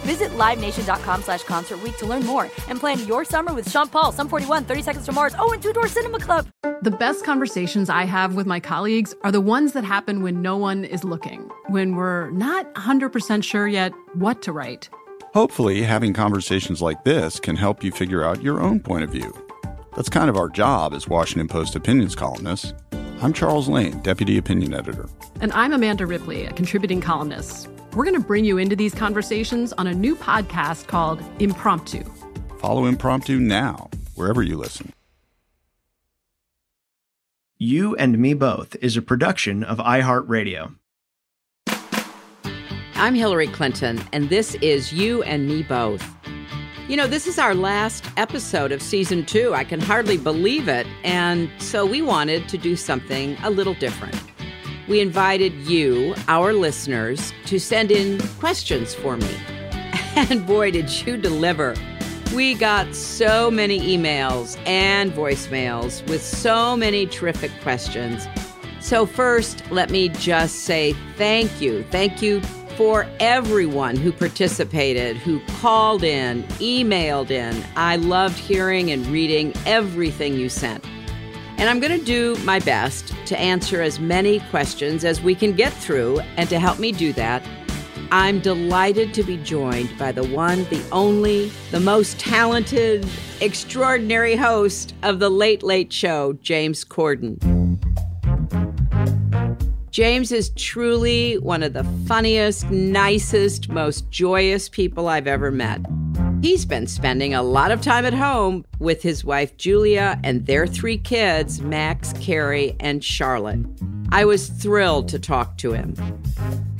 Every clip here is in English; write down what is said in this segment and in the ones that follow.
Visit LiveNation.com slash Concert Week to learn more and plan your summer with Sean Paul, Sum 41, 30 Seconds to Mars, oh, and Two Door Cinema Club. The best conversations I have with my colleagues are the ones that happen when no one is looking, when we're not 100% sure yet what to write. Hopefully, having conversations like this can help you figure out your own point of view. That's kind of our job as Washington Post opinions columnists. I'm Charles Lane, Deputy Opinion Editor. And I'm Amanda Ripley, a contributing columnist. We're going to bring you into these conversations on a new podcast called Impromptu. Follow Impromptu now, wherever you listen. You and Me Both is a production of iHeartRadio. I'm Hillary Clinton, and this is You and Me Both. You know, this is our last episode of season two. I can hardly believe it. And so we wanted to do something a little different we invited you, our listeners, to send in questions for me. And boy, did you deliver. We got so many emails and voicemails with so many terrific questions. So, first, let me just say thank you. Thank you for everyone who participated, who called in, emailed in. I loved hearing and reading everything you sent. And I'm going to do my best to answer as many questions as we can get through. And to help me do that, I'm delighted to be joined by the one, the only, the most talented, extraordinary host of The Late Late Show, James Corden. James is truly one of the funniest, nicest, most joyous people I've ever met. He's been spending a lot of time at home with his wife Julia and their three kids, Max, Carrie, and Charlotte. I was thrilled to talk to him.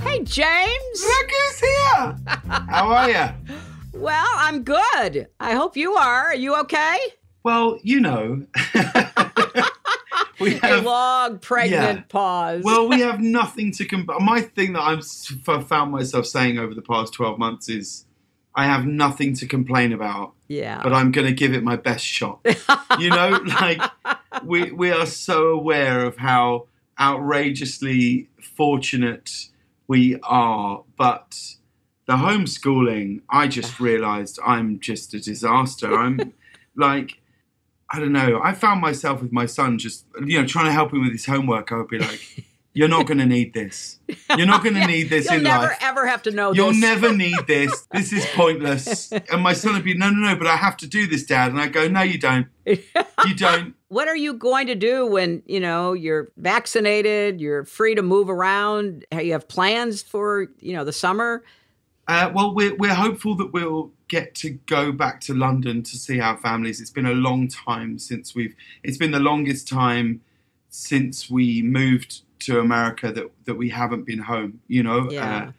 Hey, James! Look who's here! How are you? Well, I'm good. I hope you are. Are you okay? Well, you know. we have a long pregnant yeah. pause. well, we have nothing to compare. My thing that I've found myself saying over the past 12 months is I have nothing to complain about. Yeah. But I'm going to give it my best shot. you know, like we we are so aware of how outrageously fortunate we are, but the homeschooling, I just realized I'm just a disaster. I'm like I don't know. I found myself with my son just you know trying to help him with his homework. I would be like you're not going to need this. You're not going to need this in never, life. You'll never ever have to know You'll this. never need this. This is pointless. And my son would be, no, no, no, but I have to do this, Dad. And I go, no, you don't. You don't. what are you going to do when, you know, you're vaccinated, you're free to move around, you have plans for, you know, the summer? Uh, well, we're, we're hopeful that we'll get to go back to London to see our families. It's been a long time since we've. It's been the longest time since we moved to America that that we haven't been home. You know, Yeah. uh,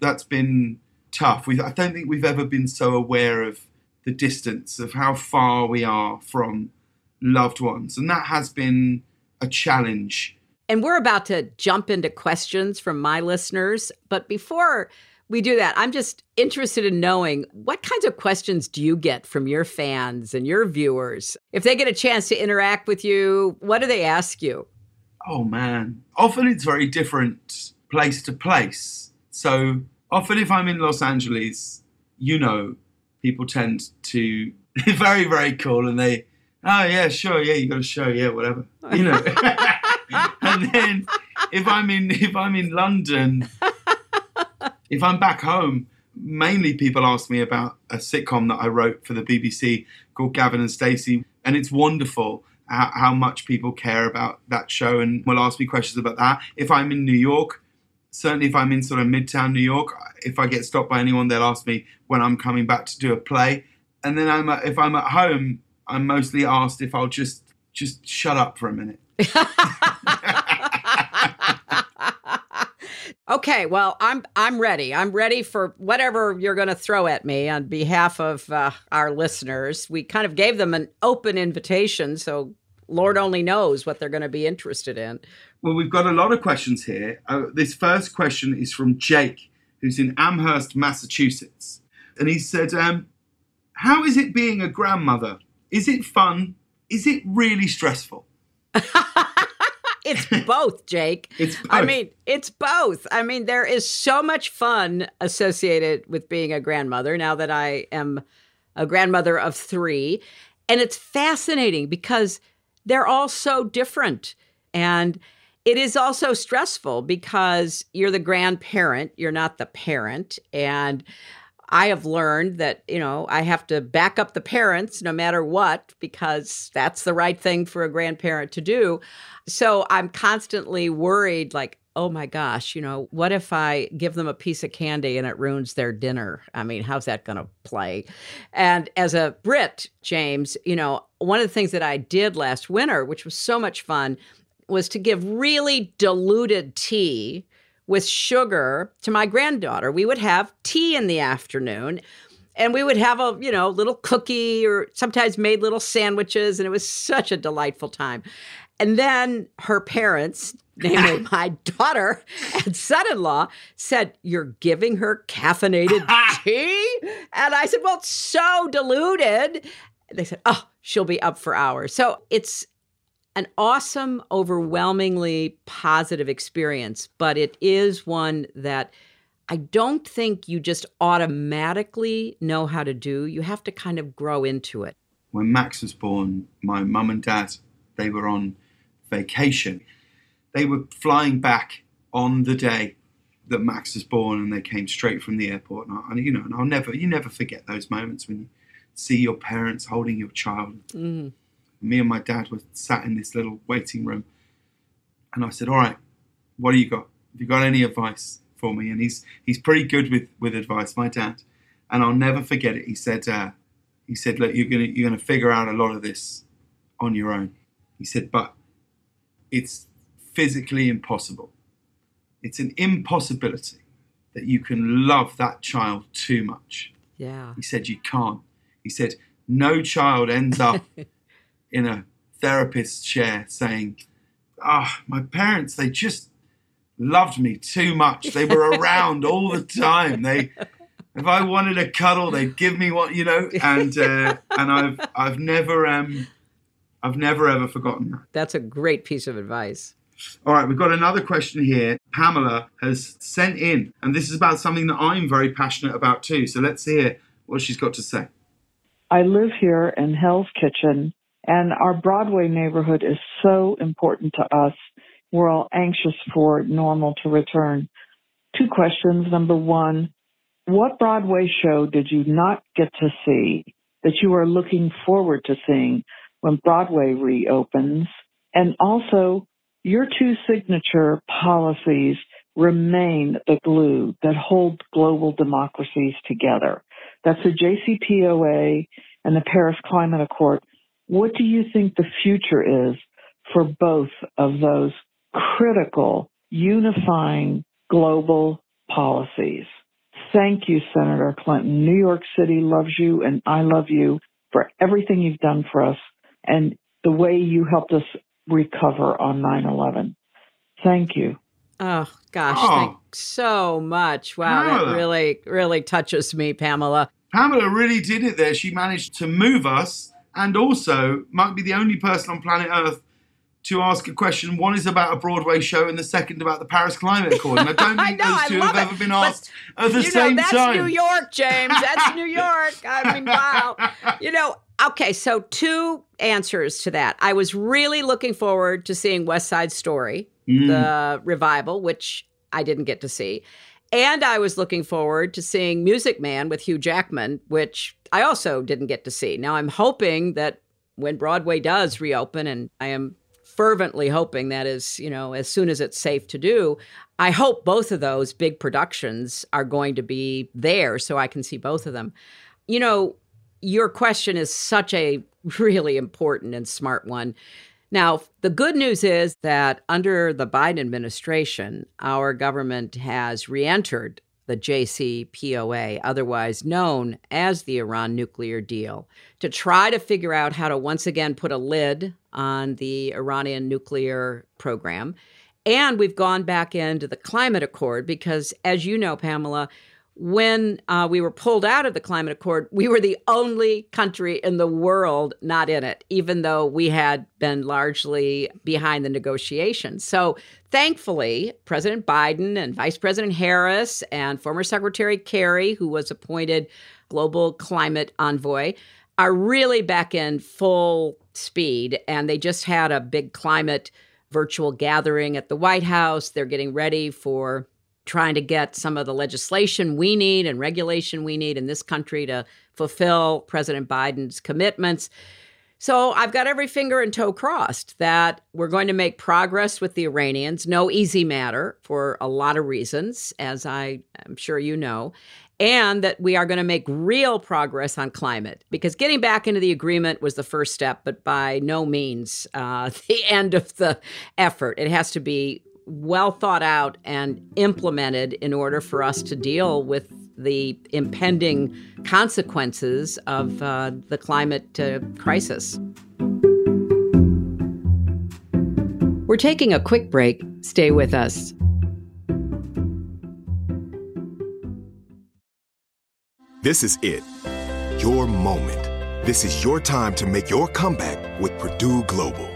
that's been tough. We I don't think we've ever been so aware of the distance of how far we are from loved ones, and that has been a challenge. And we're about to jump into questions from my listeners. But before we do that, I'm just interested in knowing what kinds of questions do you get from your fans and your viewers? If they get a chance to interact with you, what do they ask you? Oh man. Often it's very different place to place. So often if I'm in Los Angeles, you know, people tend to very, very cool and they, oh yeah, sure, yeah, you got a show, yeah, whatever. You know. and then if I'm in if I'm in London, if I'm back home, mainly people ask me about a sitcom that I wrote for the BBC called Gavin and Stacey, and it's wonderful how, how much people care about that show and will ask me questions about that. If I'm in New York, certainly if I'm in sort of Midtown New York, if I get stopped by anyone, they'll ask me when I'm coming back to do a play. And then I'm if I'm at home, I'm mostly asked if I'll just just shut up for a minute. Okay, well, I'm I'm ready. I'm ready for whatever you're going to throw at me on behalf of uh, our listeners. We kind of gave them an open invitation, so Lord only knows what they're going to be interested in. Well, we've got a lot of questions here. Uh, this first question is from Jake, who's in Amherst, Massachusetts. And he said, um, How is it being a grandmother? Is it fun? Is it really stressful? It's both, Jake. It's both. I mean, it's both. I mean, there is so much fun associated with being a grandmother now that I am a grandmother of three. And it's fascinating because they're all so different. And it is also stressful because you're the grandparent, you're not the parent. And I have learned that, you know, I have to back up the parents no matter what, because that's the right thing for a grandparent to do. So I'm constantly worried, like, oh my gosh, you know, what if I give them a piece of candy and it ruins their dinner? I mean, how's that going to play? And as a Brit, James, you know, one of the things that I did last winter, which was so much fun, was to give really diluted tea with sugar to my granddaughter. We would have tea in the afternoon and we would have a, you know, little cookie or sometimes made little sandwiches and it was such a delightful time. And then her parents, namely my daughter and son-in-law, said, "You're giving her caffeinated tea?" And I said, "Well, it's so diluted." They said, "Oh, she'll be up for hours." So it's an awesome, overwhelmingly positive experience, but it is one that I don't think you just automatically know how to do. You have to kind of grow into it. When Max was born, my mum and dad, they were on vacation. They were flying back on the day that Max was born, and they came straight from the airport. And, I, and you know, and I'll never, you never forget those moments when you see your parents holding your child. Mm. Me and my dad were sat in this little waiting room, and I said, "All right, what do you got? Have you got any advice for me?" And he's he's pretty good with with advice, my dad. And I'll never forget it. He said, uh, "He said, look, you're gonna you're gonna figure out a lot of this on your own." He said, "But it's physically impossible. It's an impossibility that you can love that child too much." Yeah. He said, You can't. He said, No child ends up in a therapist's chair saying, Ah, my parents, they just loved me too much. They were around all the time. They, if I wanted a cuddle, they'd give me one, you know. And uh, and I've I've never um, I've never ever forgotten that. That's a great piece of advice. All right, we've got another question here. Pamela has sent in, and this is about something that I'm very passionate about too. So let's hear what she's got to say. I live here in Hell's Kitchen, and our Broadway neighborhood is so important to us. We're all anxious for normal to return. Two questions. Number one, what Broadway show did you not get to see that you are looking forward to seeing when Broadway reopens? And also, your two signature policies remain the glue that hold global democracies together That's the JCPOA and the Paris Climate Accord. What do you think the future is for both of those critical, unifying global policies? Thank you, Senator Clinton. New York City loves you, and I love you for everything you've done for us and the way you helped us recover on 9 11. Thank you. Oh gosh, Oh. thanks so much. Wow, that really, really touches me, Pamela. Pamela really did it there. She managed to move us and also might be the only person on planet Earth to ask a question. One is about a Broadway show and the second about the Paris Climate Accord. And I don't I think know, those two have it, ever been but asked at the you same know, that's time. New York, James. That's New York. I mean, wow. You know, okay, so two answers to that. I was really looking forward to seeing West Side Story, Mm. the revival, which I didn't get to see. And I was looking forward to seeing Music Man with Hugh Jackman, which I also didn't get to see. Now I'm hoping that when Broadway does reopen, and I am fervently hoping that is, you know, as soon as it's safe to do, I hope both of those big productions are going to be there so I can see both of them. You know, your question is such a really important and smart one. Now, the good news is that under the Biden administration, our government has re entered the JCPOA, otherwise known as the Iran nuclear deal, to try to figure out how to once again put a lid on the Iranian nuclear program. And we've gone back into the climate accord because, as you know, Pamela, when uh, we were pulled out of the climate accord, we were the only country in the world not in it, even though we had been largely behind the negotiations. So thankfully, President Biden and Vice President Harris and former Secretary Kerry, who was appointed global climate envoy, are really back in full speed. And they just had a big climate virtual gathering at the White House. They're getting ready for trying to get some of the legislation we need and regulation we need in this country to fulfill President Biden's commitments. So I've got every finger and toe crossed that we're going to make progress with the Iranians. No easy matter for a lot of reasons, as I am sure you know, and that we are going to make real progress on climate because getting back into the agreement was the first step, but by no means uh, the end of the effort. It has to be well thought out and implemented in order for us to deal with the impending consequences of uh, the climate uh, crisis. We're taking a quick break. Stay with us. This is it. Your moment. This is your time to make your comeback with Purdue Global.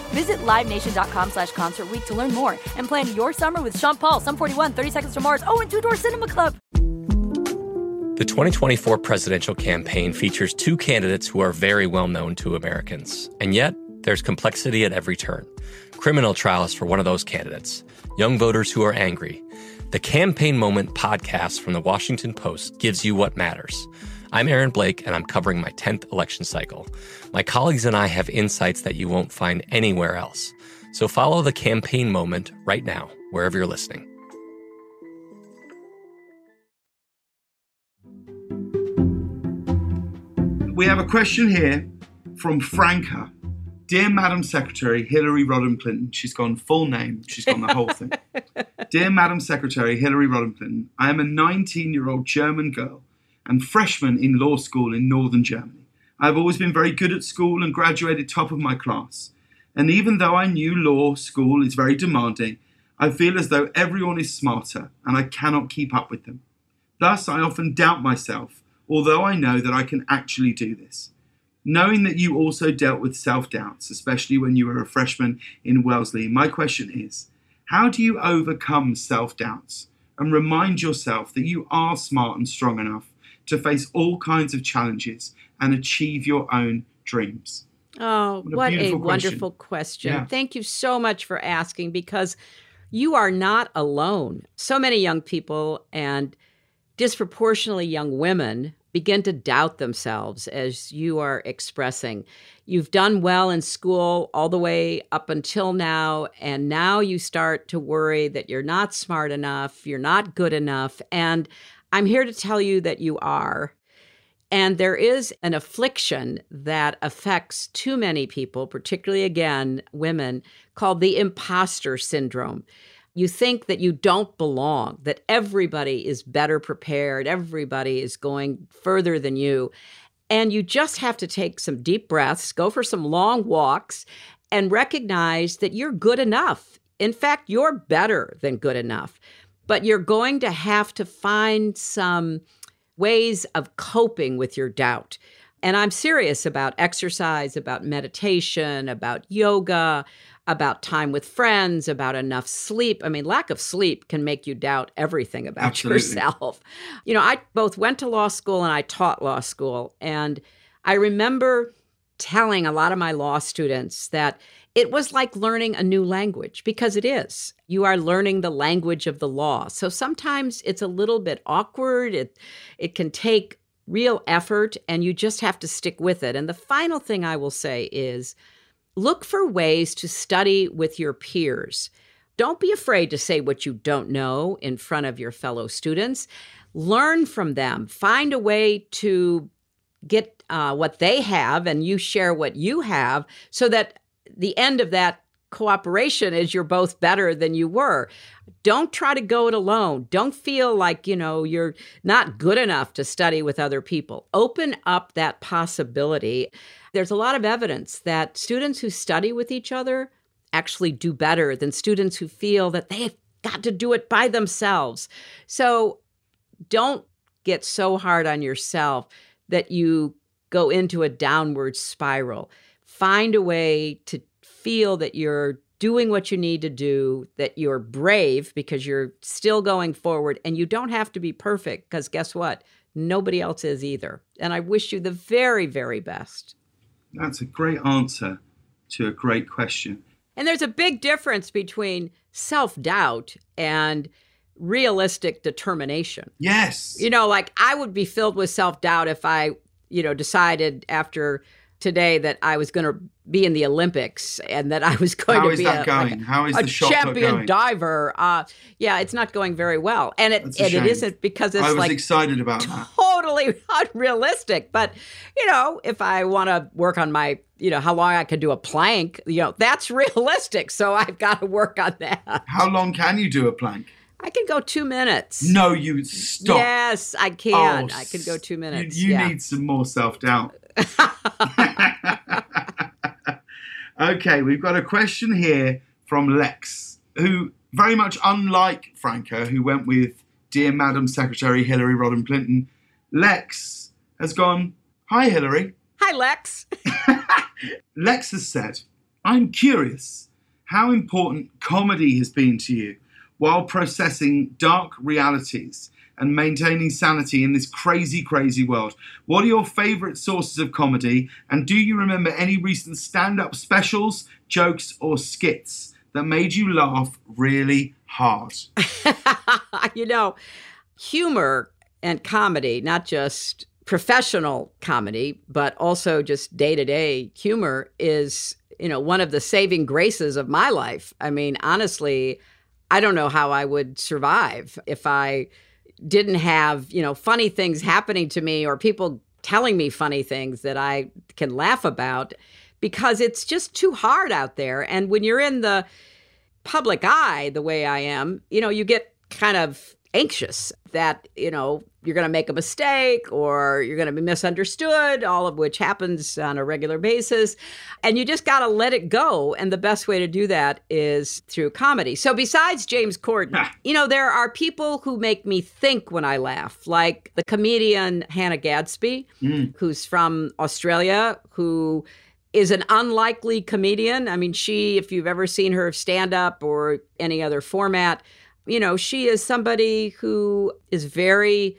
Visit LiveNation.com slash Concert to learn more and plan your summer with Sean Paul, Sum 41, 30 Seconds to Mars, oh, and Two Door Cinema Club. The 2024 presidential campaign features two candidates who are very well known to Americans. And yet, there's complexity at every turn. Criminal trials for one of those candidates, young voters who are angry. The Campaign Moment podcast from the Washington Post gives you what matters. I'm Aaron Blake, and I'm covering my 10th election cycle. My colleagues and I have insights that you won't find anywhere else. So follow the campaign moment right now, wherever you're listening. We have a question here from Franca. Dear Madam Secretary Hillary Rodham Clinton, she's gone full name, she's gone the whole thing. Dear Madam Secretary Hillary Rodham Clinton, I am a 19 year old German girl and freshman in law school in northern Germany. I've always been very good at school and graduated top of my class. And even though I knew law school is very demanding, I feel as though everyone is smarter and I cannot keep up with them. Thus, I often doubt myself, although I know that I can actually do this. Knowing that you also dealt with self doubts, especially when you were a freshman in Wellesley, my question is how do you overcome self doubts and remind yourself that you are smart and strong enough to face all kinds of challenges and achieve your own dreams? Oh, What a what a, beautiful question. wonderful question. Yeah. Thank you so much for asking because you are not alone. So many young people and disproportionately young women begin to doubt themselves as you are expressing. You've done well in school all the way up until now, and now you start to worry that you're not smart enough, you're not good enough. And I'm here to tell you that you are. And there is an affliction that affects too many people, particularly again, women, called the imposter syndrome. You think that you don't belong, that everybody is better prepared, everybody is going further than you. And you just have to take some deep breaths, go for some long walks, and recognize that you're good enough. In fact, you're better than good enough. But you're going to have to find some ways of coping with your doubt. And I'm serious about exercise, about meditation, about yoga, about time with friends, about enough sleep. I mean, lack of sleep can make you doubt everything about Absolutely. yourself. You know, I both went to law school and I taught law school. And I remember telling a lot of my law students that it was like learning a new language because it is. You are learning the language of the law. So sometimes it's a little bit awkward. It it can take real effort and you just have to stick with it. And the final thing I will say is look for ways to study with your peers. Don't be afraid to say what you don't know in front of your fellow students. Learn from them. Find a way to get uh, what they have and you share what you have so that the end of that cooperation is you're both better than you were. Don't try to go it alone. Don't feel like, you know, you're not good enough to study with other people. Open up that possibility. There's a lot of evidence that students who study with each other actually do better than students who feel that they've got to do it by themselves. So don't get so hard on yourself that you go into a downward spiral. Find a way to feel that you're doing what you need to do, that you're brave because you're still going forward, and you don't have to be perfect because guess what? Nobody else is either. And I wish you the very, very best. That's a great answer to a great question. And there's a big difference between self doubt and realistic determination. Yes. You know, like I would be filled with self doubt if I you know, decided after today that I was going to be in the Olympics and that I was going How to be that a, going? like a- How is a champion going? diver. Uh, yeah, it's not going very well, and it and it isn't because it's I was like excited about that. totally unrealistic. But you know, if I want to work on my, you know, how long I can do a plank, you know, that's realistic. So I've got to work on that. How long can you do a plank? I can go two minutes. No, you stop. Yes, I can. Oh, I can go two You, minutes. you yeah. need some more self doubt. okay, we've got a question here from Lex, who very much unlike Franco, who went with Dear Madam Secretary Hillary Rodham Clinton. Lex has gone, Hi, Hillary. Hi, Lex. Lex has said, I'm curious how important comedy has been to you while processing dark realities and maintaining sanity in this crazy, crazy world. What are your favorite sources of comedy? And do you remember any recent stand up specials, jokes, or skits that made you laugh really hard? you know, humor and comedy, not just professional comedy, but also just day to day humor is, you know, one of the saving graces of my life. I mean, honestly, I don't know how I would survive if I didn't have, you know, funny things happening to me or people telling me funny things that I can laugh about because it's just too hard out there. And when you're in the public eye the way I am, you know, you get kind of anxious that, you know, you're going to make a mistake or you're going to be misunderstood, all of which happens on a regular basis. And you just got to let it go. And the best way to do that is through comedy. So, besides James Corden, you know, there are people who make me think when I laugh, like the comedian Hannah Gadsby, Mm. who's from Australia, who is an unlikely comedian. I mean, she, if you've ever seen her stand up or any other format, you know, she is somebody who is very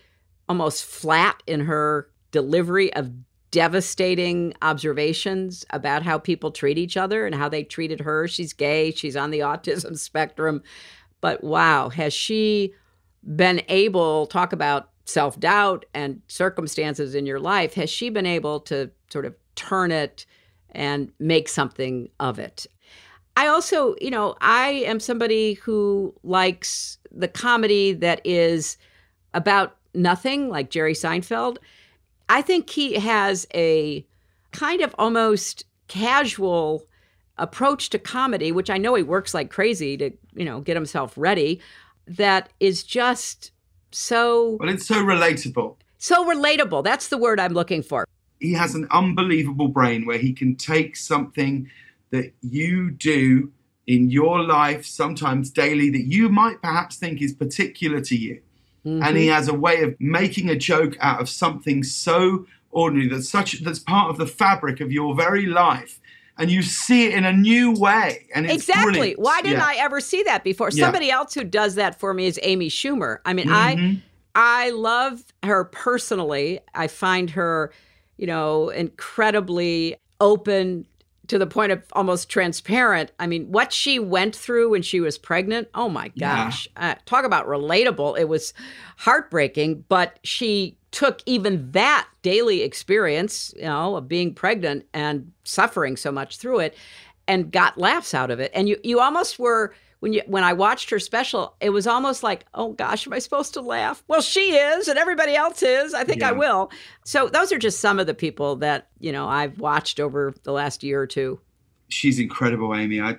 almost flat in her delivery of devastating observations about how people treat each other and how they treated her. She's gay, she's on the autism spectrum. But wow, has she been able talk about self-doubt and circumstances in your life, has she been able to sort of turn it and make something of it? I also, you know, I am somebody who likes the comedy that is about nothing, like Jerry Seinfeld. I think he has a kind of almost casual approach to comedy, which I know he works like crazy to, you know, get himself ready, that is just so Well, it's so relatable. so relatable. That's the word I'm looking for. he has an unbelievable brain where he can take something that you do in your life, sometimes daily, that you might perhaps think is particular to you. And he has a way of making a joke out of something so ordinary that's such that's part of the fabric of your very life. And you see it in a new way. And it's exactly. brilliant. Why didn't Yeah. I ever see that before? Yeah. Somebody else who does that for me is Amy Schumer. I mean, Mhm. I I love her personally. I find her, you know, incredibly open to the point of almost transparent. I mean, what she went through when she was pregnant, oh my Yeah. gosh. Uh, talk about relatable. It was heartbreaking, but she took even that daily experience, you know, of being pregnant and suffering so much through it and got laughs out of it. And you you almost were when you when I watched her special, it was almost like, oh gosh, am I supposed to laugh? Well, she is, and everybody else is. I think I will. So those are just some of the people that you know I've watched over the last year or two. she's incredible, Amy. I,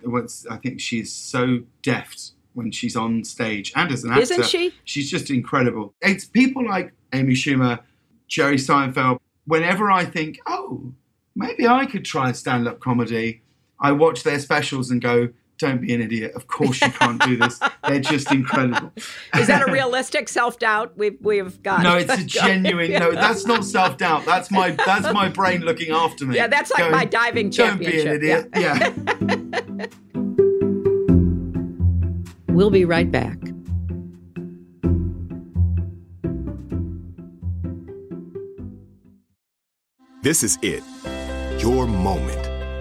I think she's so deft when she's on stage and as an actor. Isn't she? She's just incredible. It's people like Amy Schumer, Jerry Seinfeld. Whenever I think, oh, maybe I could try stand up comedy, I watch their specials and go, don't be an idiot. Of course you can't do this. They're just incredible. Is that a realistic self doubt we've we've got? No, it's a genuine. No, that's not self doubt. That's my that's my brain looking after me. Yeah, that's like going, my diving Don't be an championship. idiot. Yeah. We'll be right back. This is it. Your moment.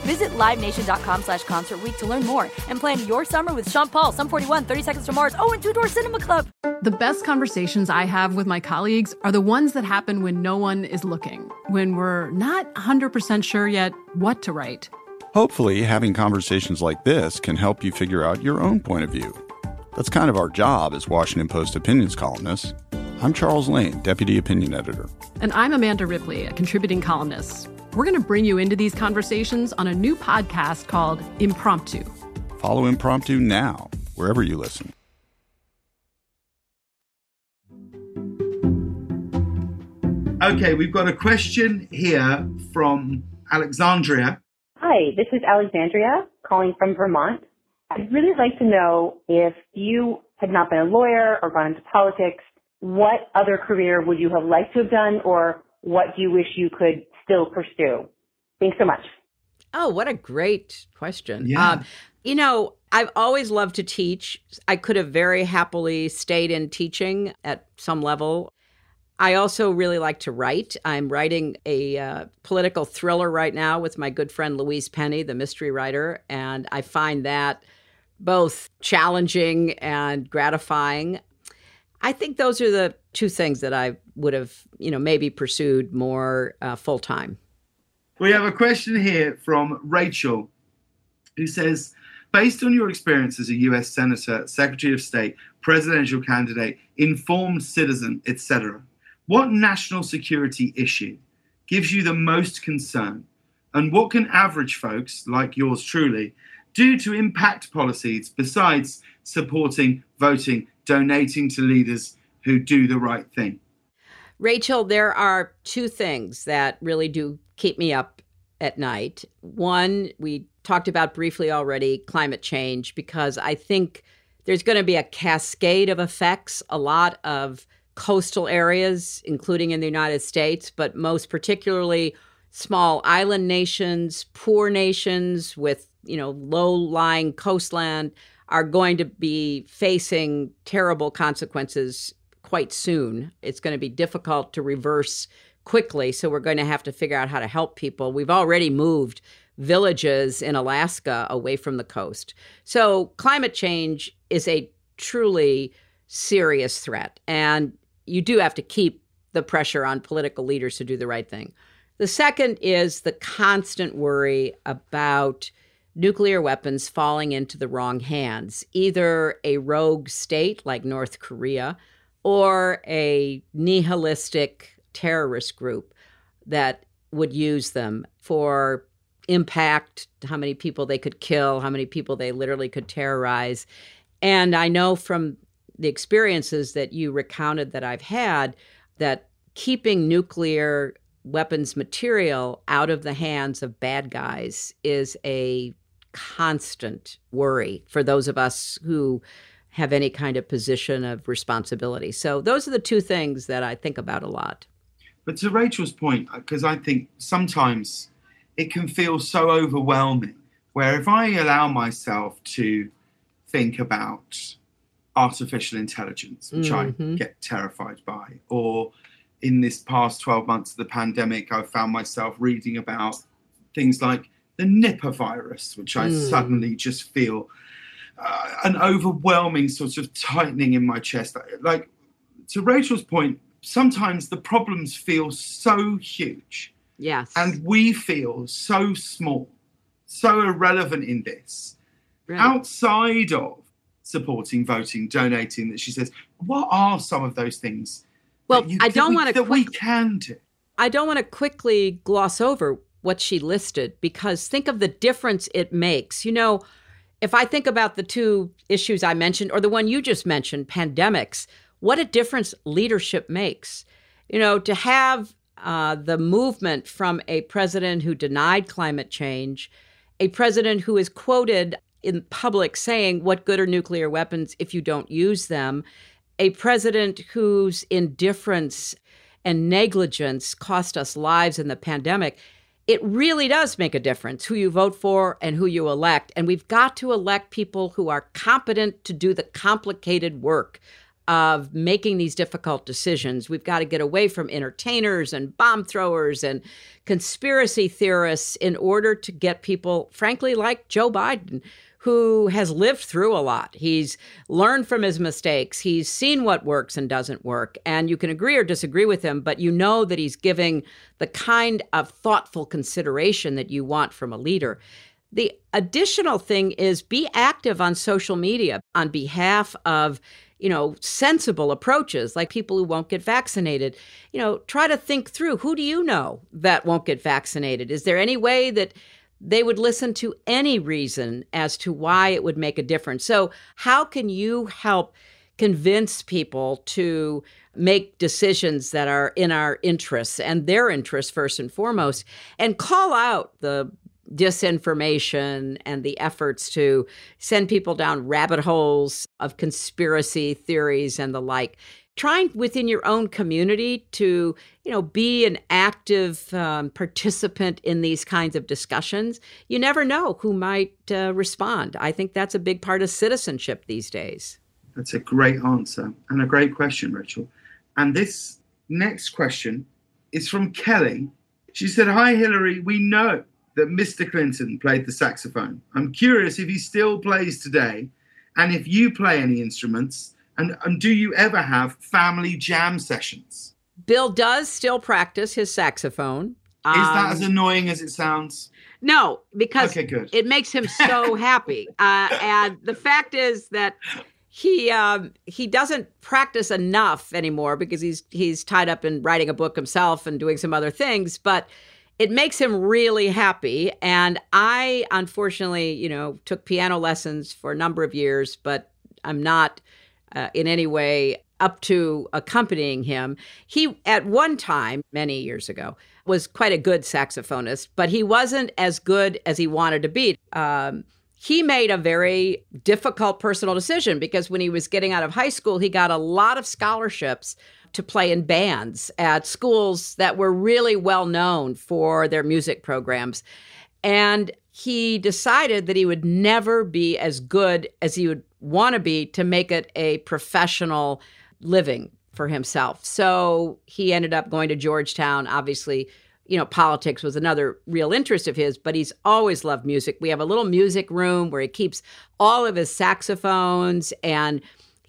Visit LiveNation.com slash Concert Week to learn more and plan your summer with Sean Paul, Sum 41, 30 Seconds to Mars, oh, and Two Door Cinema Club. The best conversations I have with my colleagues are the ones that happen when no one is looking, when we're not 100% sure yet what to write. Hopefully, having conversations like this can help you figure out your own point of view. That's kind of our job as Washington Post opinions columnists. I'm Charles Lane, Deputy Opinion Editor. And I'm Amanda Ripley, a contributing columnist. We're going to bring you into these conversations on a new podcast called Impromptu. Follow Impromptu now, wherever you listen. Okay, we've got a question here from Alexandria. Hi, this is Alexandria calling from Vermont. I'd really like to know if you had not been a lawyer or gone into politics, what other career would you have liked to have done or what do you wish you could still pursue? Thanks so much. Oh, what a great question. Yeah. Um, you know, I've always loved to teach. I could have very happily stayed in teaching at some level. I also really like to write. I'm writing a uh, political thriller right now with my good friend Louise Penny, the mystery writer, and I find that both challenging and gratifying. I think those are the two things that I would have, you know, maybe pursued more uh, full time. We have a question here from Rachel, who says, based on your experience as a US Senator, Secretary of State, presidential candidate, informed citizen, etc., what national security issue gives you the most concern? And what can average folks, like yours truly, do to impact policies besides supporting, voting, donating to leaders who do the right thing? Rachel, there are two things that really do keep me up at night. One, we talked about briefly already climate change, because I think there's going to be a cascade of effects. A lot of coastal areas, including in the United States, but most particularly small island nations, poor nations with, you know, low-lying coastland are going to be facing terrible consequences quite soon. It's going to be difficult to reverse quickly, so we're going to have to figure out how to help people. We've already moved villages in Alaska away from the coast. So climate change is a truly serious threat and you do have to keep the pressure on political leaders to do the right thing. The second is the constant worry about nuclear weapons falling into the wrong hands, either a rogue state like North Korea or a nihilistic terrorist group that would use them for impact, how many people they could kill, how many people they literally could terrorize. And I know from the experiences that you recounted that I've had that keeping nuclear weapons material out of the hands of bad guys is a constant worry for those of us who have any kind of position of responsibility. So those are the two things that I think about a lot. But to Rachel's point, because I think sometimes it can feel so overwhelming, where if I allow myself to think about artificial intelligence, which mm-hmm. I get terrified by, or in this past 12 months of the pandemic, I've found myself reading about things like the Nipah virus, which I mm. suddenly just feel uh, an overwhelming sort of tightening in my chest. Like to Rachel's point, sometimes the problems feel so huge. Yes. And we feel so small, so irrelevant in this. Right. Outside of supporting, voting, donating, that she says, what are some of those things? Well, you, I don't want to that quick, we can do. I don't want to quickly gloss over what she listed because think of the difference it makes. You know, if I think about the two issues I mentioned or the one you just mentioned, pandemics, what a difference leadership makes. You know, to have uh, the movement from a president who denied climate change, a president who is quoted in public saying, What good are nuclear weapons if you don't use them? A president whose indifference and negligence cost us lives in the pandemic it really does make a difference who you vote for and who you elect. And we've got to elect people who are competent to do the complicated work of making these difficult decisions. We've got to get away from entertainers and bomb throwers and conspiracy theorists in order to get people, frankly, like Joe Biden, who has lived through a lot. He's learned from his mistakes. He's seen what works and doesn't work. And you can agree or disagree with him, but you know that he's giving the kind of thoughtful consideration that you want from a leader. The additional thing is be active on social media on behalf of you know, sensible approaches like people who won't get vaccinated. You know, try to think through who do you know that won't get vaccinated? Is there any way that they would listen to any reason as to why it would make a difference. So, how can you help convince people to make decisions that are in our interests and their interests first and foremost, and call out the disinformation and the efforts to send people down rabbit holes of conspiracy theories and the like? trying within your own community to you know be an active um, participant in these kinds of discussions. You never know who might uh, respond. I think that's a big part of citizenship these days. That's a great answer and a great question rachel. And this next question is from kelly. She said hi hillary. We know that mr clinton played the saxophone i'm curious if he still plays today and if you play any instruments and, and do you ever have family jam sessions? Bill does still practice his saxophone. Is um, that as annoying as it sounds? No, because okay, it makes him so happy. Uh, and the fact is that he um, he doesn't practice enough anymore because he's he's tied up in writing a book himself and doing some other things. But it makes him really happy. And I unfortunately, you know, took piano lessons for a number of years, but I'm not uh, in any way up to accompanying him. He, at one time, many years ago, was quite a good saxophonist, but he wasn't as good as he wanted to be. Um, he made a very difficult personal decision because when he was getting out of high school, he got a lot of scholarships to play in bands at schools that were really well known for their music programs. And he decided that he would never be as good as he would want to be to make it a professional living for himself. So he ended up going to Georgetown. Obviously, you know, politics was another real interest of his, but he's always loved music. We have a little music room where he keeps all of his saxophones and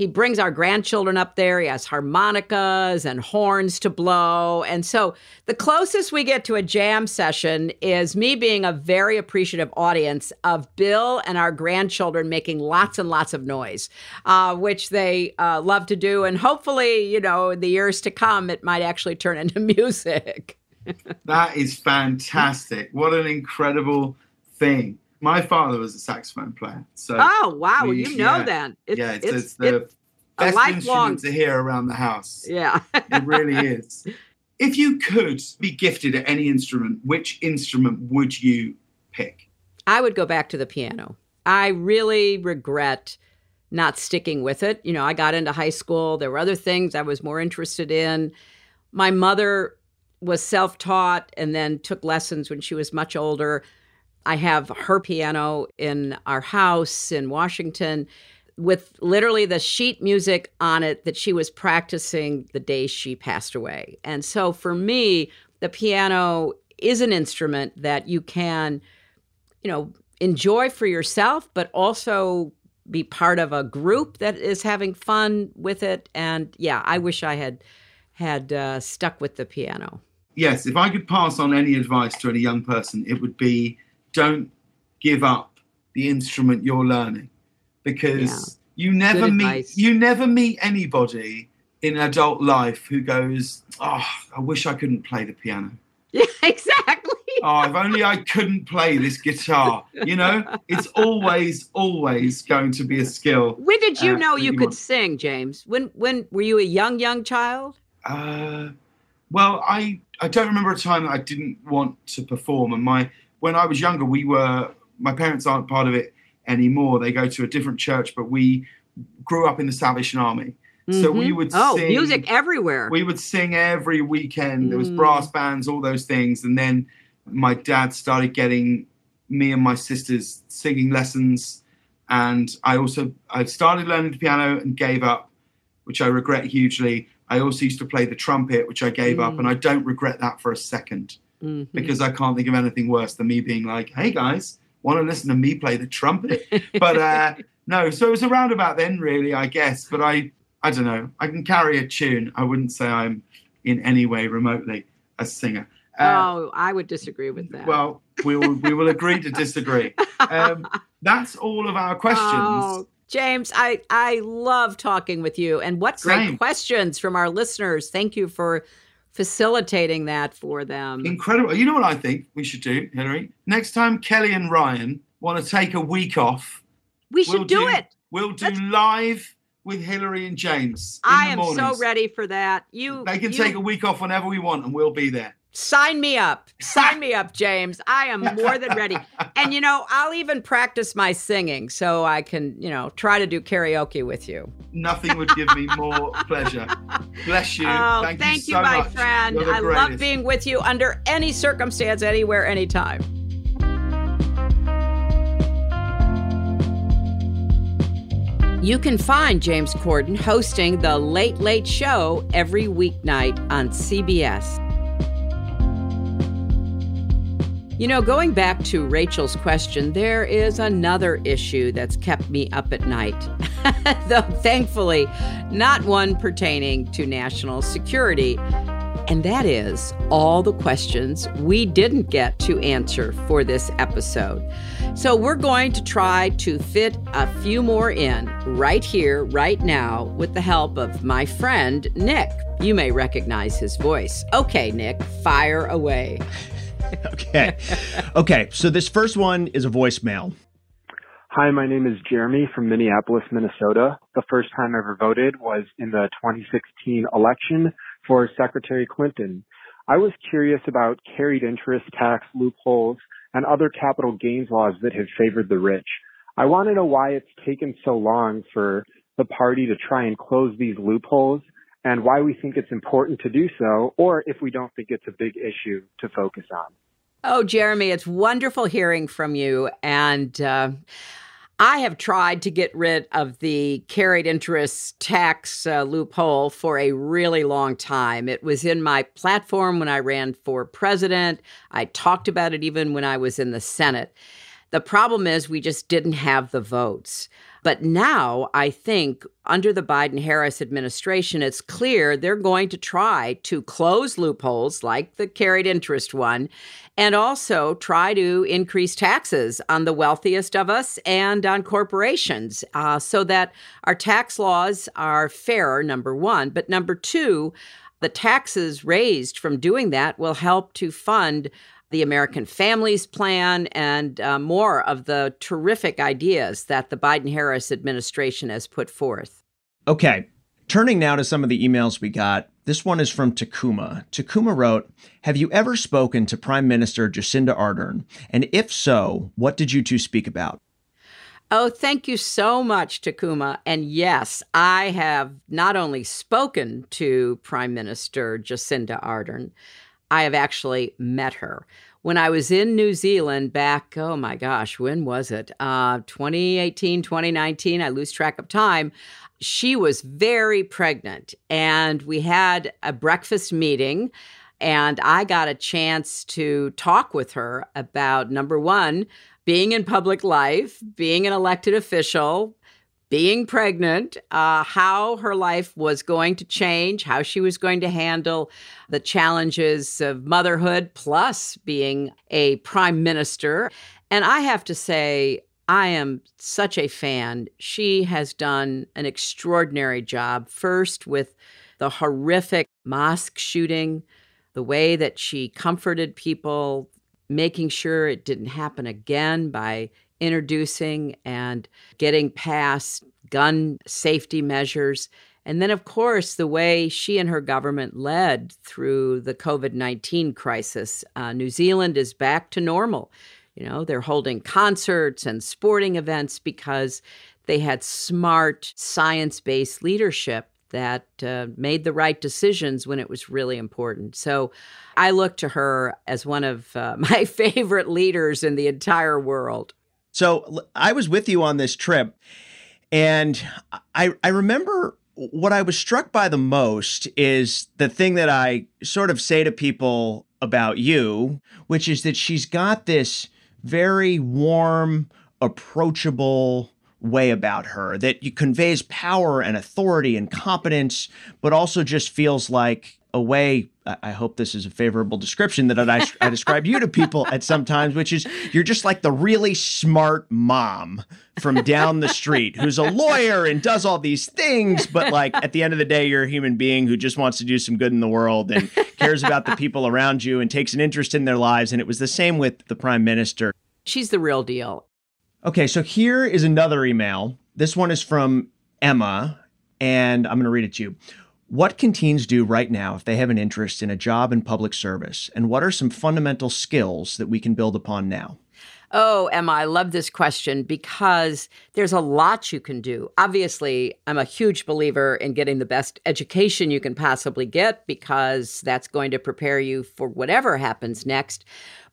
he brings our grandchildren up there. He has harmonicas and horns to blow. And so the closest we get to a jam session is me being a very appreciative audience of Bill and our grandchildren making lots and lots of noise, uh, which they uh, love to do. And hopefully, you know, in the years to come, it might actually turn into music. that is fantastic. What an incredible thing my father was a saxophone player. So oh wow, we, you know yeah, then. It's, yeah, it's, it's, it's the it's best lifelong... instrument to hear around the house. Yeah, it really is. If you could be gifted at any instrument, which instrument would you pick? I would go back to the piano. I really regret not sticking with it. You know, I got into high school. There were other things I was more interested in. My mother was self taught and then took lessons when she was much older. I have her piano in our house in Washington with literally the sheet music on it that she was practicing the day she passed away. And so for me, the piano is an instrument that you can, you know, enjoy for yourself, but also be part of a group that is having fun with it. And yeah, I wish I had had uh, stuck with the piano. Yes, if I could pass on any advice to any young person, it would be don't give up the instrument you're learning because yeah. you never Good meet advice. you never meet anybody in adult life who goes, "Oh, I wish I couldn't play the piano." Yeah, exactly. oh, if only I couldn't play this guitar. You know, it's always, always going to be a skill. When did you uh, know you could want. sing, James? When, when were you a young, young child? Uh, well, I I don't remember a time that I didn't want to perform, and my when I was younger, we were my parents aren't part of it anymore. They go to a different church, but we grew up in the Salvation Army. Mm-hmm. So we mm-hmm. would oh sing, music everywhere. We would sing every weekend. Mm. There was mm. brass bands, all those things, and then my dad started getting me and my sisters singing lessons. And I also I started learning the piano and gave up, which I regret hugely. I also used to play the trumpet, which I gave mm. up, and I don't regret that for a second mm-hmm. because I can't think of anything worse than me being like, "Hey guys, want to listen to me play the trumpet?" but uh, no, so it was around about then, really, I guess. But I, I don't know. I can carry a tune. I wouldn't say I'm in any way remotely a singer. Uh, oh, I would disagree with that. Well, we will we will agree to disagree. Um, that's all of our questions. Oh, James, I I love talking with you, and what great Same. questions from our listeners. Thank you for facilitating that for them. Incredible. You know what I think we should do, Hillary? Next time Kelly and Ryan want to take a week off, we should we'll do, do, it. We'll do Let's... live with Hillary and James. I am mornings. so ready for that. You They can you... take a week off whenever we want and we'll be there. Sign me up. Sign me up, James. I am more than ready. And you know, I'll even practice my singing so I can, you know, try to do karaoke with you. Nothing would give me more pleasure. Bless you. Oh, thank, thank you, so my much. friend. I love being with you under any circumstance, anywhere, anytime. You can find James Corden hosting The Late Late Show every weeknight on CBS. You know, going back to Rachel's question, there is another issue that's kept me up at night, though thankfully not one pertaining to national security. And that is all the questions we didn't get to answer for this episode. So we're going to try to fit a few more in right here, right now, with the help of my friend Nick. You may recognize his voice. Okay, Nick, fire away. okay. Okay. So this first one is a voicemail. Hi, my name is Jeremy from Minneapolis, Minnesota. The first time I ever voted was in the 2016 election for Secretary Clinton. I was curious about carried interest tax loopholes and other capital gains laws that have favored the rich. I want to know why it's taken so long for the party to try and close these loopholes and why we think it's important to do so, or if we don't think it's a big issue to focus on. Oh, Jeremy, it's wonderful hearing from you. And uh, I have tried to get rid of the carried interest tax uh, loophole for a really long time. It was in my platform when I ran for president. I talked about it even when I was in the Senate. The problem is we just didn't have the votes. But now I think under the Biden Harris administration, it's clear they're going to try to close loopholes like the carried interest one and also try to increase taxes on the wealthiest of us and on corporations uh, so that our tax laws are fairer, number one. But number two, the taxes raised from doing that will help to fund the American Families Plan, and uh, more of the terrific ideas that the Biden Harris administration has put forth. Okay, turning now to some of the emails we got. This one is from Takuma. Takuma wrote Have you ever spoken to Prime Minister Jacinda Ardern? And if so, what did you two speak about? Oh, thank you so much, Takuma. And yes, I have not only spoken to Prime Minister Jacinda Ardern, I have actually met her. When I was in New Zealand back, oh my gosh, when was it? Uh, 2018, 2019, I lose track of time. She was very pregnant, and we had a breakfast meeting. And I got a chance to talk with her about number one, being in public life, being an elected official, being pregnant, uh, how her life was going to change, how she was going to handle the challenges of motherhood, plus being a prime minister. And I have to say, I am such a fan. She has done an extraordinary job, first with the horrific mosque shooting, the way that she comforted people, making sure it didn't happen again by introducing and getting past gun safety measures. And then, of course, the way she and her government led through the COVID 19 crisis. Uh, New Zealand is back to normal. You know, they're holding concerts and sporting events because they had smart, science based leadership that uh, made the right decisions when it was really important. So I look to her as one of uh, my favorite leaders in the entire world. So I was with you on this trip, and I I remember what I was struck by the most is the thing that I sort of say to people about you, which is that she's got this very warm, approachable way about her that conveys power and authority and competence, but also just feels like a way I hope this is a favorable description that I, I describe you to people at sometimes, which is you're just like the really smart mom from down the street who's a lawyer and does all these things, but like at the end of the day, you're a human being who just wants to do some good in the world and cares about the people around you and takes an interest in their lives. And it was the same with the prime minister. She's the real deal. Okay, so here is another email. This one is from Emma, and I'm going to read it to you. What can teens do right now if they have an interest in a job in public service? And what are some fundamental skills that we can build upon now? Oh, Emma, I love this question because there's a lot you can do. Obviously, I'm a huge believer in getting the best education you can possibly get because that's going to prepare you for whatever happens next.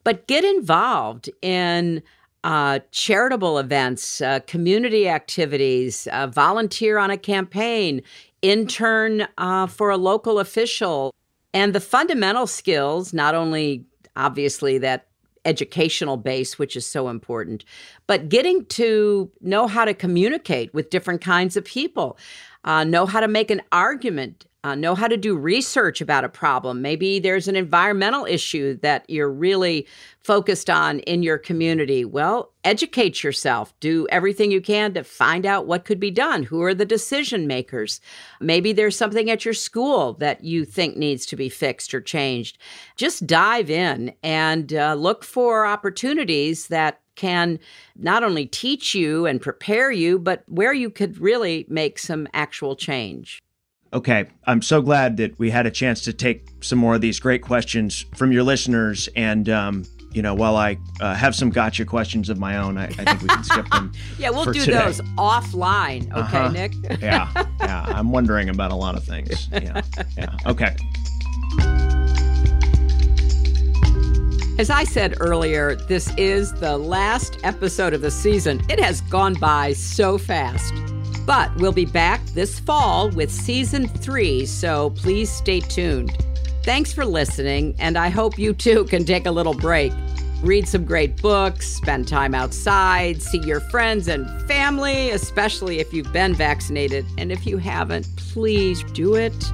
But get involved in uh, charitable events, uh, community activities, uh, volunteer on a campaign, intern uh, for a local official. And the fundamental skills, not only obviously that educational base, which is so important, but getting to know how to communicate with different kinds of people, uh, know how to make an argument uh, know how to do research about a problem. Maybe there's an environmental issue that you're really focused on in your community. Well, educate yourself. Do everything you can to find out what could be done. Who are the decision makers? Maybe there's something at your school that you think needs to be fixed or changed. Just dive in and uh, look for opportunities that can not only teach you and prepare you, but where you could really make some actual change. Okay, I'm so glad that we had a chance to take some more of these great questions from your listeners. And, um, you know, while I uh, have some gotcha questions of my own, I, I think we can skip them. yeah, we'll do today. those offline. Okay, uh-huh. Nick? yeah, yeah. I'm wondering about a lot of things. Yeah, yeah. Okay. As I said earlier, this is the last episode of the season. It has gone by so fast. But we'll be back this fall with season three, so please stay tuned. Thanks for listening, and I hope you too can take a little break. Read some great books, spend time outside, see your friends and family, especially if you've been vaccinated. And if you haven't, please do it.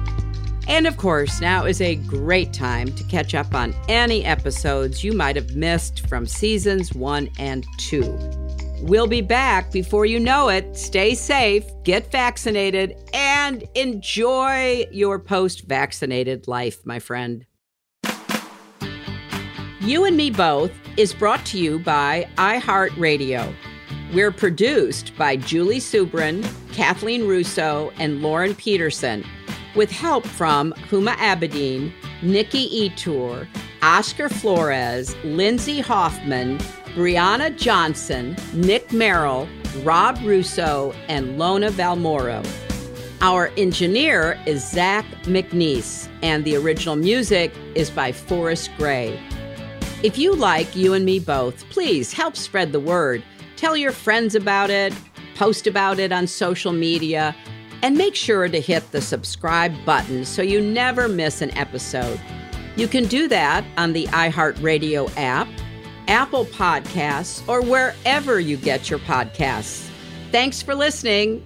And of course, now is a great time to catch up on any episodes you might have missed from seasons one and two. We'll be back before you know it. Stay safe, get vaccinated, and enjoy your post vaccinated life, my friend. You and Me Both is brought to you by iHeartRadio. We're produced by Julie Subrin, Kathleen Russo, and Lauren Peterson, with help from Huma Abedin, Nikki Etor, Oscar Flores, Lindsay Hoffman, Brianna Johnson, Nick Merrill, Rob Russo, and Lona Valmoro. Our engineer is Zach McNeese, and the original music is by Forrest Gray. If you like You and Me Both, please help spread the word. Tell your friends about it, post about it on social media, and make sure to hit the subscribe button so you never miss an episode. You can do that on the iHeartRadio app, Apple Podcasts, or wherever you get your podcasts. Thanks for listening.